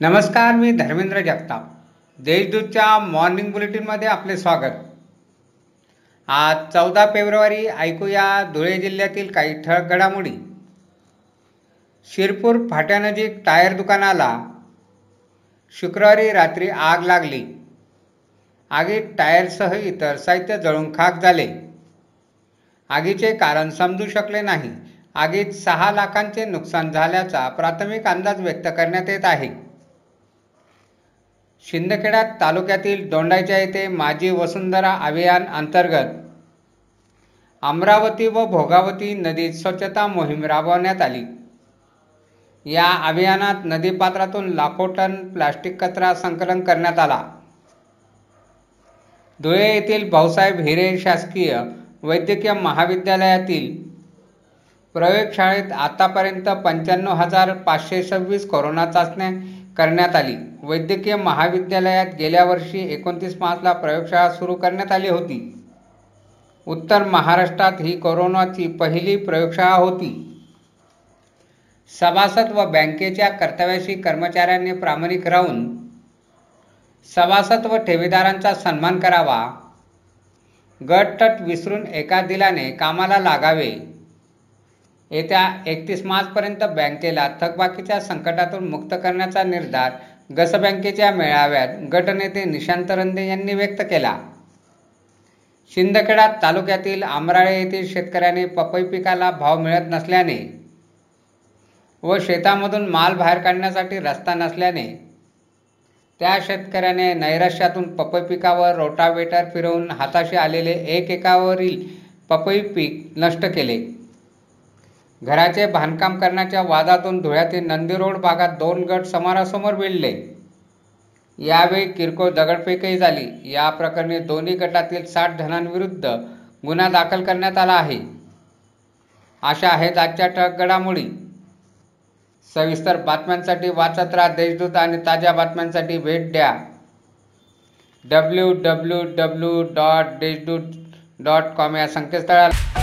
नमस्कार मी धर्मेंद्र जगताप. देशदूतच्या मॉर्निंग बुलेटिनमध्ये आपले स्वागत. आज चौदा फेब्रुवारी ऐकूया धुळे जिल्ह्यातील काही ठळक घडामोडी. शिरपूर फाट्यानजीक टायर दुकानाला शुक्रवारी रात्री आग लागली. आगीत टायरसह इतर साहित्य जळून खाक झाले. आगीचे कारण समजू शकले नाही. आगीत सहा लाखांचे नुकसान झाल्याचा प्राथमिक अंदाज व्यक्त करण्यात येत आहे. शिंदखेडा तालुक्यातील दोंडाईच्या येथे माझी वसुंधरा अभियान अंतर्गत अमरावती व भोगावती नदीत स्वच्छता मोहीम राबवण्यात आली. या अभियानात नदीपात्रातून लाखो टन प्लास्टिक कचरा संकलन करण्यात आला. धुळे येथील भाऊसाहेब हिरे शासकीय वैद्यकीय महाविद्यालयातील प्रयोगशाळेत आतापर्यंत पंच्याण्णव हजार पाचशे सव्वीस कोरोना चाचण्या करण्यात आली. वैद्यकीय महाविद्यालयात गेल्या वर्षी एकोणतीस मार्चला प्रयोगशाळा सुरू करण्यात आली होती. उत्तर महाराष्ट्रात ही कोरोनाची पहिली प्रयोगशाळा होती. सभासद व बँकेच्या कर्तव्याशी कर्मचाऱ्यांनी प्रामाणिक राहून सभासद व ठेवीदारांचा सन्मान करावा. गटतट विसरून एका दिलाने कामाला लागावे. येत्या एकतीस मार्चपर्यंत बँकेला थकबाकीच्या संकटातून मुक्त करण्याचा निर्धार गस बँकेच्या मेळाव्यात गटनेते निशांत रंदे यांनी व्यक्त केला. शिंदखेडा तालुक्यातील आमराळे येथील शेतकऱ्याने पपई पिकाला भाव मिळत नसल्याने व शेतामधून माल बाहेर काढण्यासाठी रस्ता नसल्याने त्या शेतकऱ्याने नैराश्यातून पपई पिकावर रोटावेटर फिरवून हाताशी आलेले एक एकावरील पपई पीक नष्ट केले. घराचे बांधकाम करण्याच्या वादातून धुळ्यातील नंदी रोड भागात दोन गट समोरासमोर भिडले यावेळी किरकोळ दगडफेकही झाली. या प्रकरणी दोन्ही गटातील साठ जणांविरुद्ध गुन्हा दाखल करण्यात आला आहे. अशा आहेत आजच्या ठळक घडामोडी. सविस्तर बातम्यांसाठी वाचत राहा देशदूत आणि ताज्या बातम्यांसाठी भेट द्या. W W W dot Deshdoot dot com या संकेतस्थळाला